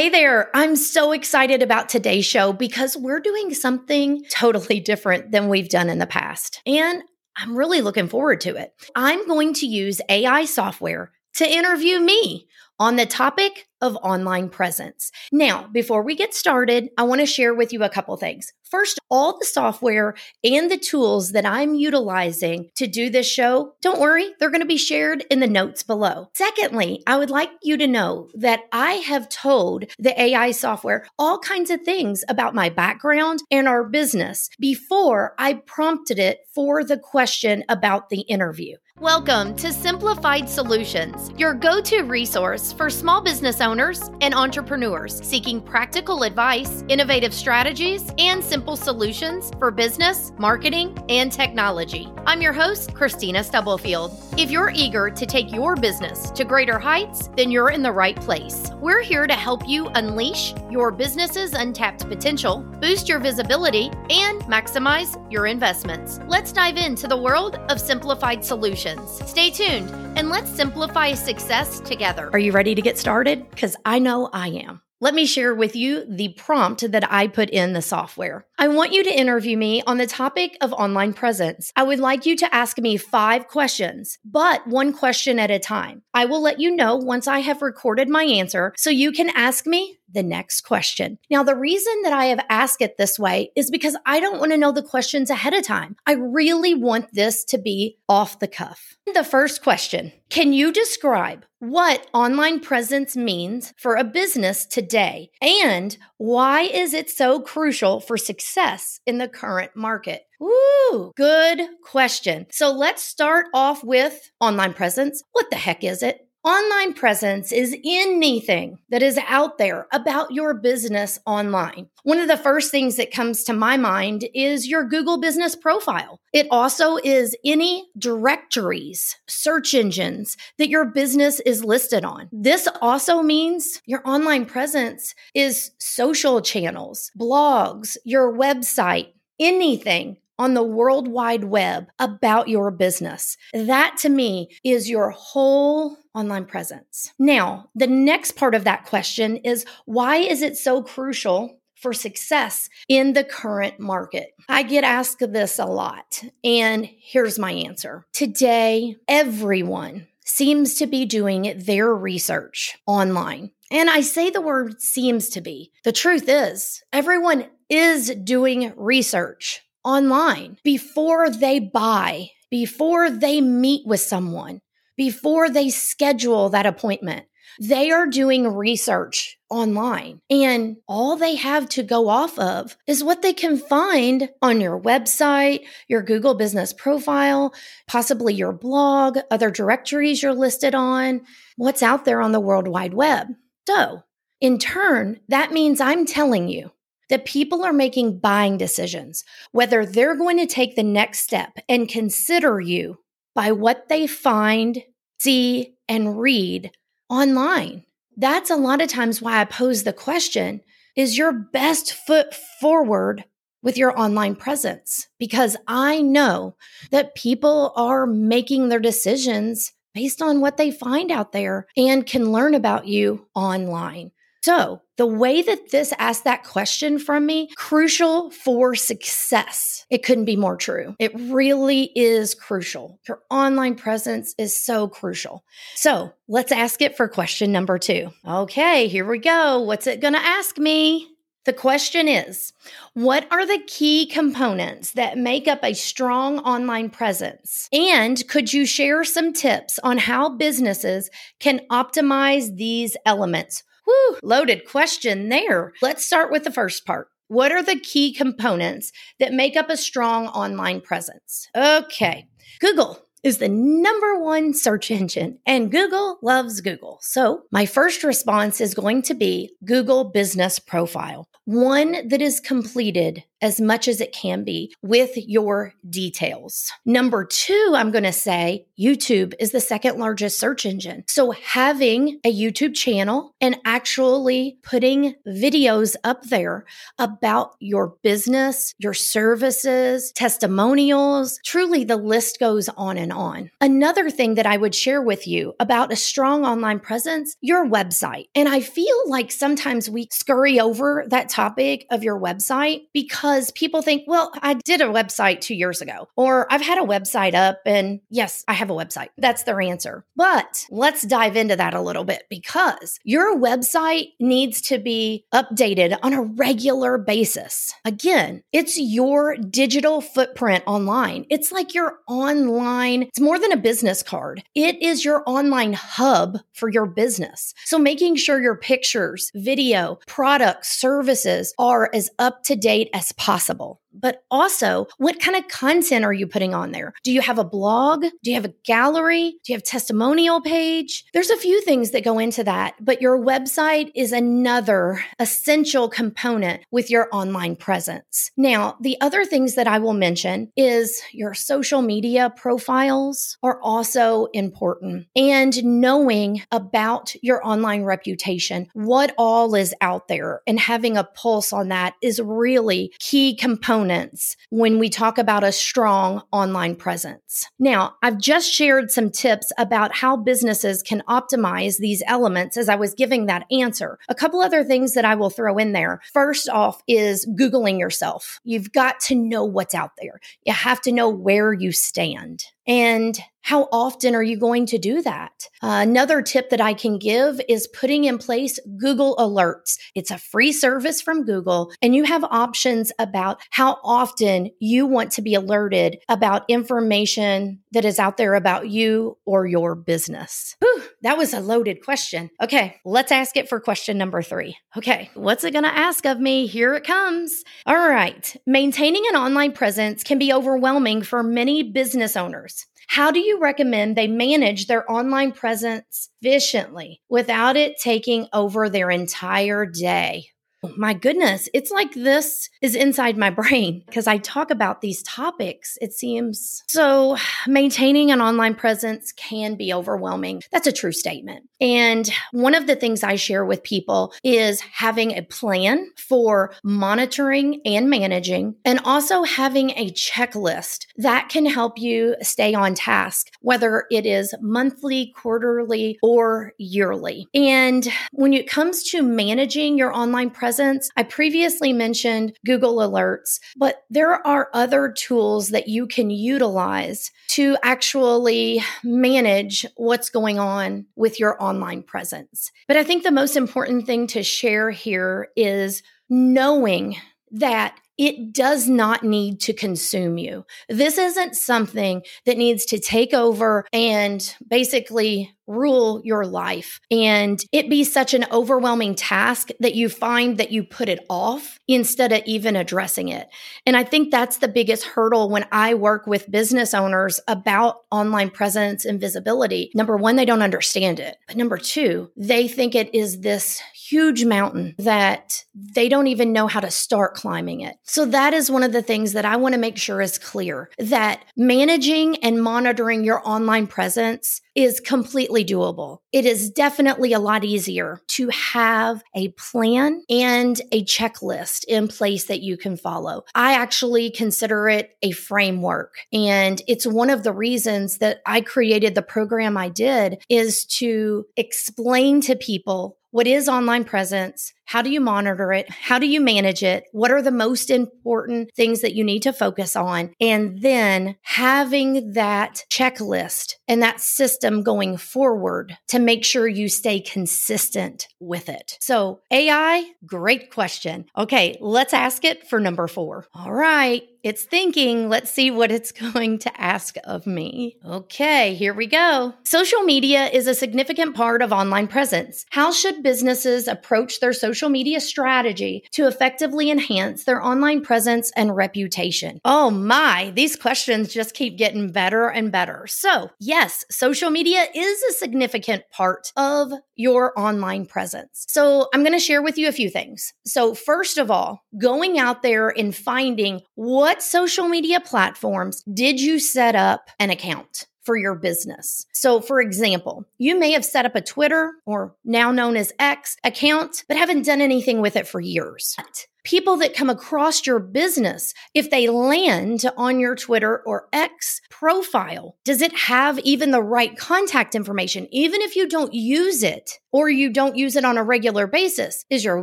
Hey there. I'm so excited about today's show because we're doing something totally different than we've done in the past. And I'm really looking forward to it. I'm going to use AI software to interview me on the topic of online presence. Now, before we get started, I want to share with you a couple things. First, all the software and the tools that I'm utilizing to do this show, don't worry, they're going to be shared in the notes below. Secondly, I would like you to know that I have told the AI software all kinds of things about my background and our business before I prompted it for the question about the interview. Welcome to Simplified Solutions, your go to resource for small business owners and entrepreneurs seeking practical advice, innovative strategies, and simple solutions for business, marketing, and technology. I'm your host, Kristina Stubblefield. If you're eager to take your business to greater heights, then you're in the right place. We're here to help you unleash your business's untapped potential, boost your visibility, and maximize your investments. Let's dive into the world of simplified solutions Stay tuned and let's simplify success together. Are you ready to get started? Because I know I am. Let me share with you the prompt that I put in the software. I want you to interview me on the topic of online presence. I would like you to ask me five questions, but one question at a time. I will let you know once I have recorded my answer so you can ask me the next question. Now, the reason that I have asked it this way is because I don't want to know the questions ahead of time. I really want this to be off the cuff. The first question Can you describe what online presence means for a business today and why is it so crucial for success in the current market? Ooh, good question. So let's start off with online presence. What the heck is it? Online presence is anything that is out there about your business online. One of the first things that comes to my mind is your Google business profile. It also is any directories, search engines that your business is listed on. This also means your online presence is social channels, blogs, your website, anything on the World Wide Web about your business. That to me is your whole online presence. Now, the next part of that question is why is it so crucial for success in the current market? I get asked this a lot, and here's my answer. Today, everyone seems to be doing their research online. And I say the word seems to be. The truth is, everyone is doing research online before they buy, before they meet with someone, before they schedule that appointment. They are doing research online and all they have to go off of is what they can find on your website, your Google business profile, possibly your blog, other directories you're listed on, what's out there on the World Wide Web. So, in turn, that means I'm telling you that people are making buying decisions, whether they're going to take the next step and consider you by what they find, see, and read online. That's a lot of times why I pose the question is your best foot forward with your online presence? Because I know that people are making their decisions based on what they find out there and can learn about you online. So, the way that this asked that question from me, crucial for success. It couldn't be more true. It really is crucial. Your online presence is so crucial. So, let's ask it for question number two. Okay, here we go. What's it going to ask me? The question is What are the key components that make up a strong online presence? And could you share some tips on how businesses can optimize these elements? Whew, loaded question there. Let's start with the first part. What are the key components that make up a strong online presence? Okay, Google is the number one search engine, and Google loves Google. So, my first response is going to be Google Business Profile, one that is completed as much as it can be with your details. Number two, I'm going to say YouTube is the second largest search engine. So having a YouTube channel and actually putting videos up there about your business, your services, testimonials, truly the list goes on and on. Another thing that I would share with you about a strong online presence, your website. And I feel like sometimes we scurry over that topic of your website because people think, well, I did a website two years ago, or I've had a website up and yes, I have a website. That's their answer. But let's dive into that a little bit because your website needs to be updated on a regular basis. Again, it's your digital footprint online. It's like your online, it's more than a business card. It is your online hub for your business. So making sure your pictures, video, products, services are as up to date as possible but also what kind of content are you putting on there? Do you have a blog? Do you have a gallery? Do you have testimonial page? There's a few things that go into that, but your website is another essential component with your online presence. Now, the other things that I will mention is your social media profiles are also important and knowing about your online reputation, what all is out there and having a pulse on that is really key component components when we talk about a strong online presence. Now, I've just shared some tips about how businesses can optimize these elements as I was giving that answer. A couple other things that I will throw in there. First off is Googling yourself. You've got to know what's out there. You have to know where you stand. And how often are you going to do that? Uh, another tip that I can give is putting in place Google Alerts. It's a free service from Google, and you have options about how often you want to be alerted about information that is out there about you or your business. Whew, that was a loaded question. Okay, let's ask it for question number three. Okay, what's it going to ask of me? Here it comes. All right, maintaining an online presence can be overwhelming for many business owners. How do you recommend they manage their online presence efficiently without it taking over their entire day? Oh my goodness, it's like this is inside my brain because I talk about these topics. It seems so maintaining an online presence can be overwhelming. That's a true statement. And one of the things I share with people is having a plan for monitoring and managing, and also having a checklist that can help you stay on task, whether it is monthly, quarterly, or yearly. And when it comes to managing your online presence, presence. I previously mentioned Google Alerts, but there are other tools that you can utilize to actually manage what's going on with your online presence. But I think the most important thing to share here is knowing that it does not need to consume you. This isn't something that needs to take over and basically rule your life and it be such an overwhelming task that you find that you put it off instead of even addressing it. And I think that's the biggest hurdle when I work with business owners about online presence and visibility. Number one, they don't understand it. But number two, they think it is this huge mountain that they don't even know how to start climbing it. So that is one of the things that I want to make sure is clear that managing and monitoring your online presence is completely doable. It is definitely a lot easier to have a plan and a checklist in place that you can follow. I actually consider it a framework. And it's one of the reasons that I created the program I did is to explain to people what is online presence? How do you monitor it? How do you manage it? What are the most important things that you need to focus on? And then having that checklist and that system going forward to make sure you stay consistent with it. So, AI, great question. Okay, let's ask it for number four. All right it's thinking. Let's see what it's going to ask of me. Okay, here we go. Social media is a significant part of online presence. How should businesses approach their social social media strategy to effectively enhance their online presence and reputation? Oh my, these questions just keep getting better and better. So, yes, social media is a significant part of your online presence. So, I'm going to share with you a few things. So, first of all, going out there and finding what social media platforms did you set up an account? For your business. So, for example, you may have set up a Twitter or now known as X account, but haven't done anything with it for years people that come across your business, if they land on your Twitter or X profile, does it have even the right contact information? Even if you don't use it or you don't use it on a regular basis, is your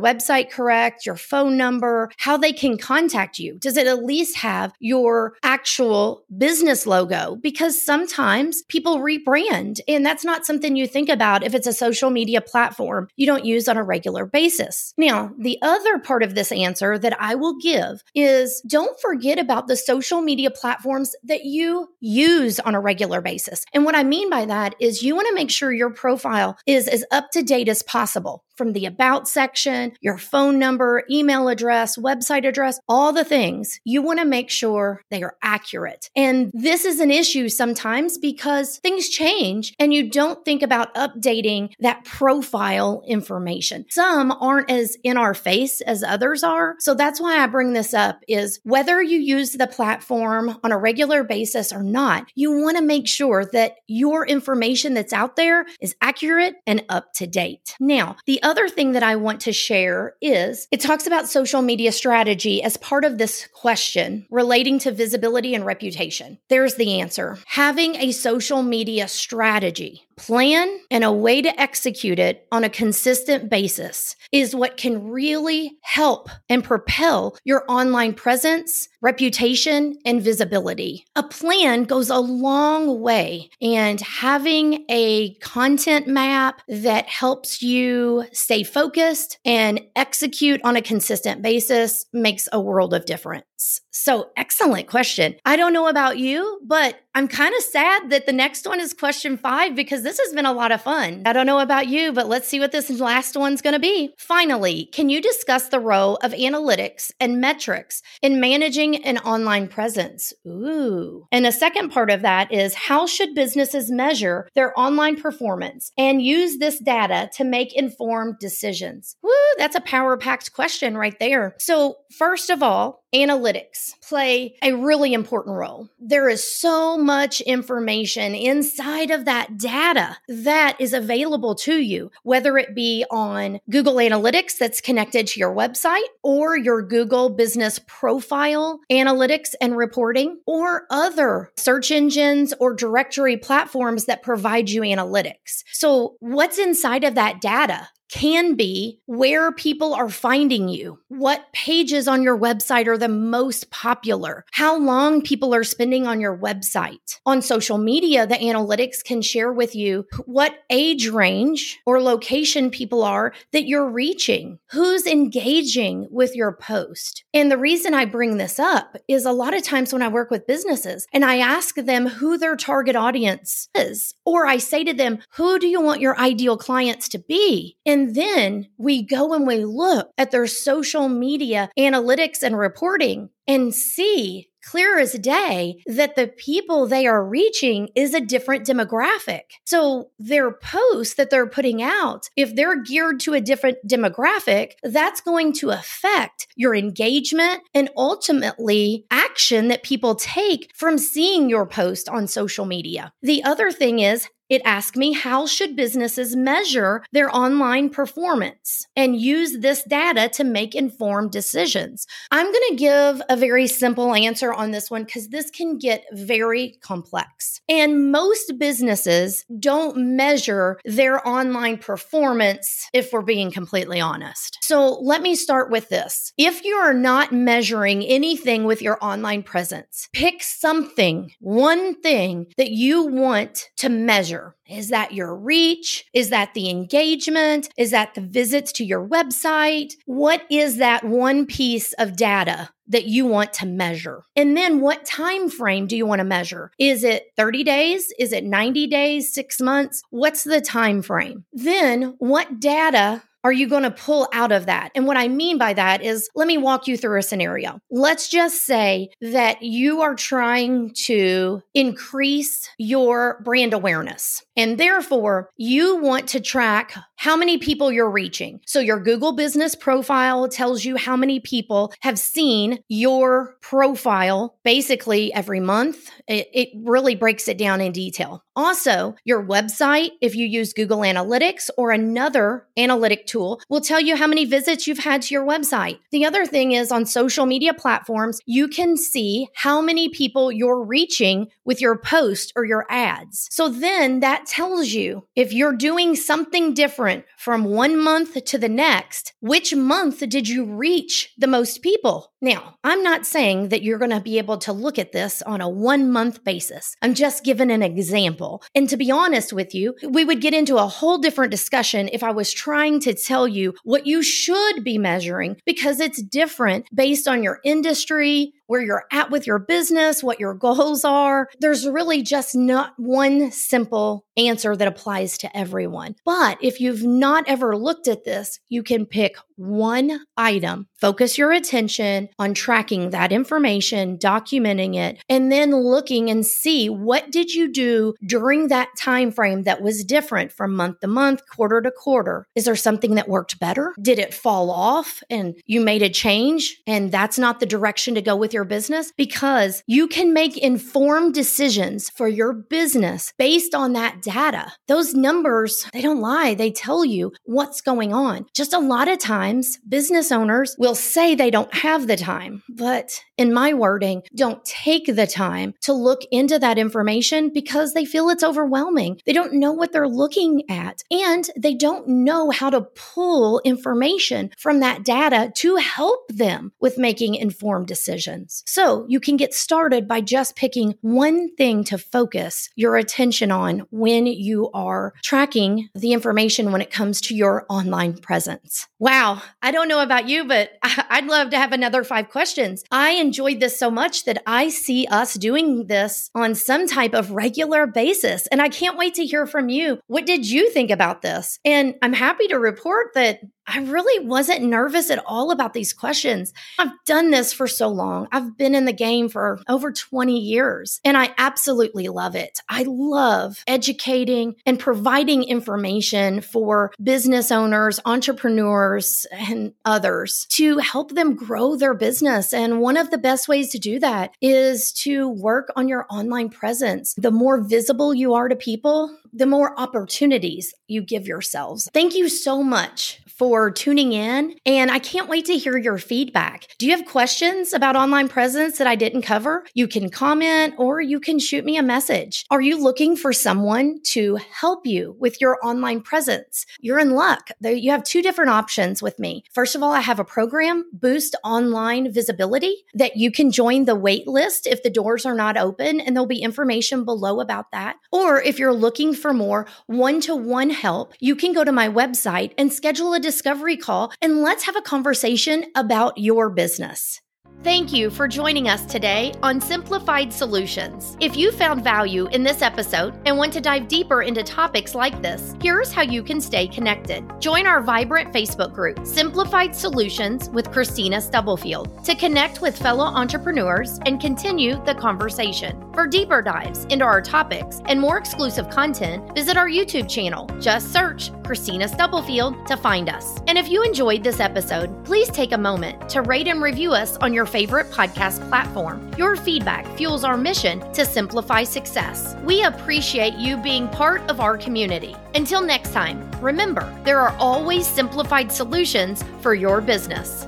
website correct? Your phone number, how they can contact you? Does it at least have your actual business logo? Because sometimes people rebrand and that's not something you think about if it's a social media platform you don't use on a regular basis. Now, the other part of this answer answer that I will give is don't forget about the social media platforms that you use on a regular basis. And what I mean by that is you want to make sure your profile is as up to date as possible from the about section, your phone number, email address, website address, all the things. You want to make sure they are accurate. And this is an issue sometimes because things change and you don't think about updating that profile information. Some aren't as in our face as others are. So that's why I bring this up is whether you use the platform on a regular basis or not, you want to make sure that your information that's out there is accurate and up to date. Now, the other thing that I want to share is it talks about social media strategy as part of this question relating to visibility and reputation. There's the answer. Having a social media strategy plan and a way to execute it on a consistent basis is what can really help and propel your online presence, reputation, and visibility. A plan goes a long way, and having a content map that helps you stay focused and execute on a consistent basis makes a world of difference. So, excellent question. I don't know about you, but I'm kind of sad that the next one is question five because this has been a lot of fun. I don't know about you, but let's see what this last one's going to be. Finally, can you discuss the role of analytics and metrics in managing an online presence? Ooh. And a second part of that is how should businesses measure their online performance and use this data to make informed decisions? Woo, that's a power packed question right there. So, first of all, analytics play a really important role. There is so much information inside of that data that is available to you, whether it be on Google Analytics that's connected to your website or your Google business profile analytics and reporting or other search engines or directory platforms that provide you analytics. So what's inside of that data? Can be where people are finding you, what pages on your website are the most popular, how long people are spending on your website. On social media, the analytics can share with you what age range or location people are that you're reaching, who's engaging with your post. And the reason I bring this up is a lot of times when I work with businesses and I ask them who their target audience is, or I say to them, who do you want your ideal clients to be? And and then we go and we look at their social media analytics and reporting and see clear as day that the people they are reaching is a different demographic. So their posts that they're putting out, if they're geared to a different demographic, that's going to affect your engagement and ultimately action that people take from seeing your post on social media. The other thing is it asked me how should businesses measure their online performance and use this data to make informed decisions. I'm going to give a very simple answer on this one because this can get very complex. And most businesses don't measure their online performance if we're being completely honest. So let me start with this. If you are not measuring anything with your online presence, pick something, one thing that you want to measure measure? Is that your reach? Is that the engagement? Is that the visits to your website? What is that one piece of data that you want to measure. And then what time frame do you want to measure? Is it 30 days? Is it 90 days? 6 months? What's the time frame? Then what data are you going to pull out of that? And what I mean by that is let me walk you through a scenario. Let's just say that you are trying to increase your brand awareness. And therefore, you want to track how many people you're reaching. So your Google business profile tells you how many people have seen your profile basically every month. It, it, really breaks it down in detail. Also, your website, if you use Google Analytics or another analytic tool, will tell you how many visits you've had to your website. The other thing is on social media platforms, you can see how many people you're reaching with your post or your ads. So then that tells you if you're doing something different from one month to the next, which month did you reach the most people? Now, I'm not saying that you're going to be able to look at this on a one month basis. I'm just giving an example. And to be honest with you, we would get into a whole different discussion if I was trying to tell you what you should be measuring because it's different based on your industry, where you're at with your business, what your goals are. There's really just not one simple answer that applies to everyone. But if you've not ever looked at this, you can pick one item, focus your attention on tracking that information, documenting it, and then looking and see what did you do during that time frame that was different from month to month, quarter to quarter. Is there something that worked better? Did it fall off and you made a change and that's not the direction to go with your business? Because you can make informed decisions for your business based on that data. Those numbers, they don't lie. They tell you what's going on. Just a lot of times times business owners will say they don't have the time, but in my wording, don't take the time to look into that information because they feel it's overwhelming. They don't know what they're looking at and they don't know how to pull information from that data to help them with making informed decisions. So you can get started by just picking one thing to focus your attention on when you are tracking the information when it comes to your online presence. Wow, I don't know about you, but I'd love to have another five questions. I enjoyed this so much that I see us doing this on some type of regular basis. And I can't wait to hear from you. What did you think about this? And I'm happy to report that I really wasn't nervous at all about these questions. I've done this for so long. I've been in the game for over 20 years and I absolutely love it. I love educating and providing information for business owners, entrepreneurs, and others to help them grow their business. And one of the best ways to do that is to work on your online presence. The more visible you are to people, the more opportunities you give yourselves. Thank you so much for tuning in, and I can't wait to hear your feedback. Do you have questions about online presence that I didn't cover? You can comment or you can shoot me a message. Are you looking for someone to help you with your online presence? You're in luck. You have two different options with me. First of all, I have a program, Boost Online Visibility, that you can join the wait list if the doors are not open, and there'll be information below about that. Or if you're looking for more one to one help, you can go to my website and schedule a discovery call and let's have a conversation about your business. Thank you for joining us today on Simplified Solutions. If you found value in this episode and want to dive deeper into topics like this, here's how you can stay connected. Join our vibrant Facebook group, Simplified Solutions with Kristina Stubblefield, to connect with fellow entrepreneurs and continue the conversation. For deeper dives into our topics and more exclusive content, visit our YouTube channel. Just search Kristina Stubblefield to find us. And if you enjoyed this episode, please take a moment to rate and review us on your favorite podcast platform. Your feedback fuels our mission to simplify success. We appreciate you being part of our community. Until next time, remember there are always simplified solutions for your business.